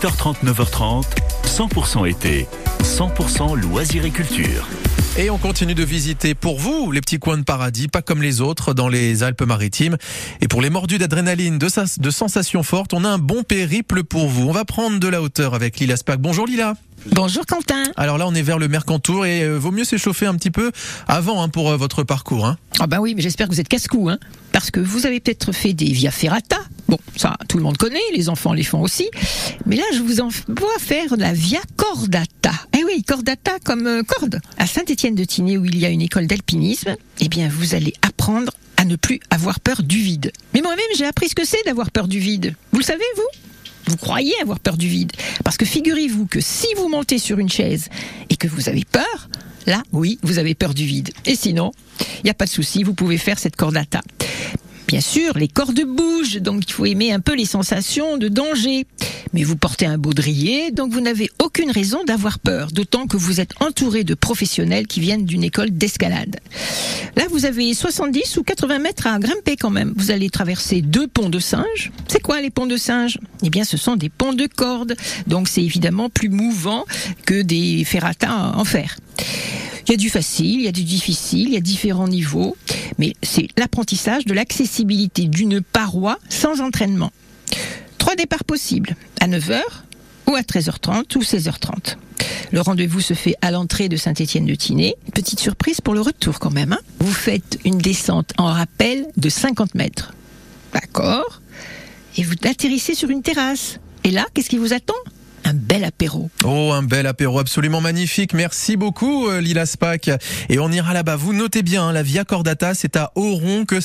8h30, 9h30, 100% été, 100% loisirs et culture. Et on continue de visiter pour vous les petits coins de paradis, pas comme les autres dans les Alpes-Maritimes. Et pour les mordus d'adrénaline, de, de sensations fortes, on a un bon périple pour vous. On va prendre de la hauteur avec Lila Spack. Bonjour Lila. Bonjour Quentin. Alors là, on est vers le Mercantour et euh, vaut mieux s'échauffer un petit peu avant hein, pour euh, votre parcours. Hein. Ah ben oui, mais j'espère que vous êtes casse-cou, hein, parce que vous avez peut-être fait des via ferrata. Bon, ça, tout le monde connaît, les enfants les font aussi. Mais là, je vous envoie faire la via cordata. Eh oui, cordata comme euh, corde. À Saint-Étienne-de-Tinée, où il y a une école d'alpinisme, eh bien, vous allez apprendre à ne plus avoir peur du vide. Mais moi-même, j'ai appris ce que c'est d'avoir peur du vide. Vous le savez, vous? Vous croyez avoir peur du vide. Parce que figurez-vous que si vous montez sur une chaise et que vous avez peur, là, oui, vous avez peur du vide. Et sinon, il n'y a pas de souci, vous pouvez faire cette cordata. Bien sûr, les cordes bougent, donc il faut aimer un peu les sensations de danger. Mais vous portez un baudrier, donc vous n'avez aucune raison d'avoir peur, d'autant que vous êtes entouré de professionnels qui viennent d'une école d'escalade. Là, vous avez 70 ou 80 mètres à grimper quand même. Vous allez traverser deux ponts de singes. C'est quoi les ponts de singes? Eh bien, ce sont des ponts de cordes, donc c'est évidemment plus mouvant que des ferratas en fer. Il y a du facile, il y a du difficile, il y a différents niveaux, mais c'est l'apprentissage de l'accessibilité d'une paroi sans entraînement. Trois départs possibles, à 9h ou à 13h30 ou 16h30. Le rendez-vous se fait à l'entrée de Saint-Étienne-de-Tinée. Petite surprise pour le retour quand même. Hein vous faites une descente en rappel de 50 mètres. D'accord Et vous atterrissez sur une terrasse. Et là, qu'est-ce qui vous attend? Un bel apéro. Oh, un bel apéro absolument magnifique. Merci beaucoup, euh, Lila Spack. Et on ira là-bas. Vous notez bien, hein, la Via Cordata, c'est à Oron que